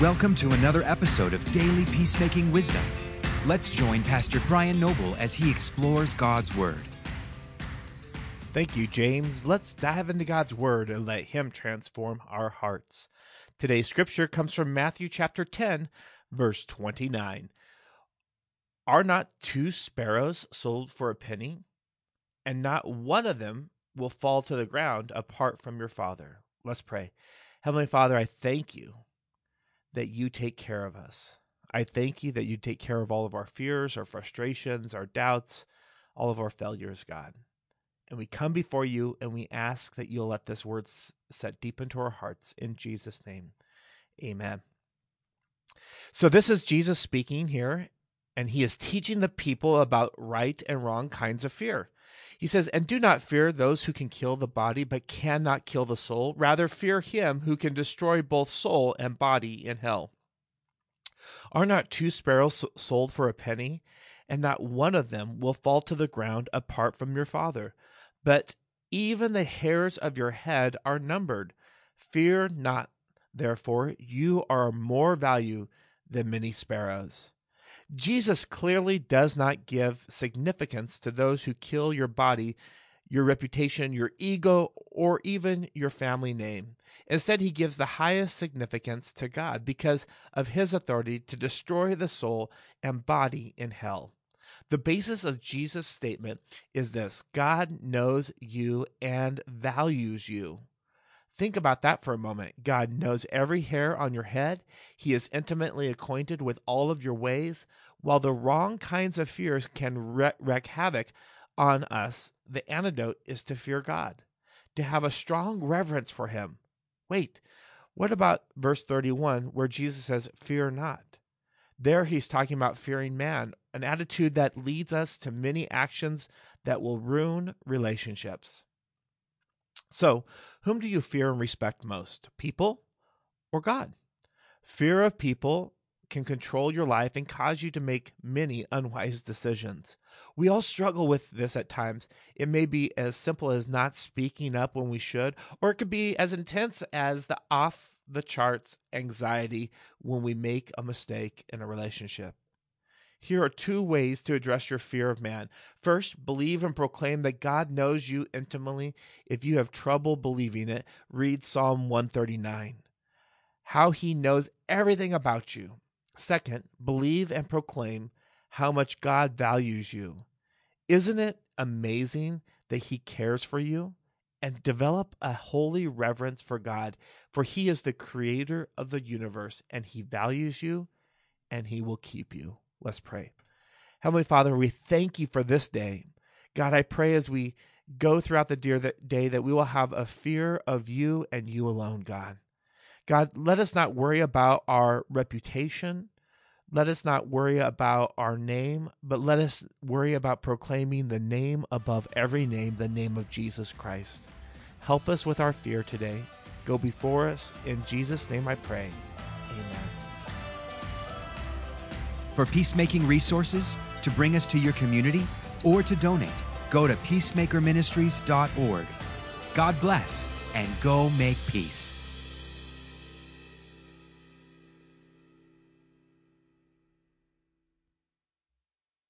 Welcome to another episode of Daily Peacemaking Wisdom. Let's join Pastor Brian Noble as he explores God's Word. Thank you, James. Let's dive into God's Word and let Him transform our hearts. Today's scripture comes from Matthew chapter 10, verse 29. Are not two sparrows sold for a penny? And not one of them will fall to the ground apart from your Father. Let's pray. Heavenly Father, I thank you that you take care of us. I thank you that you take care of all of our fears, our frustrations, our doubts, all of our failures, God. And we come before you and we ask that you'll let this word set deep into our hearts in Jesus' name. Amen. So, this is Jesus speaking here, and he is teaching the people about right and wrong kinds of fear. He says, And do not fear those who can kill the body, but cannot kill the soul. Rather, fear him who can destroy both soul and body in hell. Are not two sparrows sold for a penny? And not one of them will fall to the ground apart from your Father. But even the hairs of your head are numbered. Fear not, therefore, you are more value than many sparrows. Jesus clearly does not give significance to those who kill your body, your reputation, your ego, or even your family name. Instead, he gives the highest significance to God because of his authority to destroy the soul and body in hell. The basis of Jesus' statement is this God knows you and values you. Think about that for a moment. God knows every hair on your head. He is intimately acquainted with all of your ways. While the wrong kinds of fears can wreak havoc on us, the antidote is to fear God, to have a strong reverence for Him. Wait, what about verse 31 where Jesus says, Fear not? There he's talking about fearing man, an attitude that leads us to many actions that will ruin relationships. So, whom do you fear and respect most? People or God? Fear of people can control your life and cause you to make many unwise decisions. We all struggle with this at times. It may be as simple as not speaking up when we should, or it could be as intense as the off the charts anxiety when we make a mistake in a relationship. Here are two ways to address your fear of man. First, believe and proclaim that God knows you intimately. If you have trouble believing it, read Psalm 139. How he knows everything about you. Second, believe and proclaim how much God values you. Isn't it amazing that he cares for you? And develop a holy reverence for God, for he is the creator of the universe and he values you and he will keep you. Let's pray. Heavenly Father, we thank you for this day. God, I pray as we go throughout the day that we will have a fear of you and you alone, God. God, let us not worry about our reputation. Let us not worry about our name, but let us worry about proclaiming the name above every name, the name of Jesus Christ. Help us with our fear today. Go before us. In Jesus' name I pray. For peacemaking resources, to bring us to your community, or to donate, go to peacemakerministries.org. God bless and go make peace.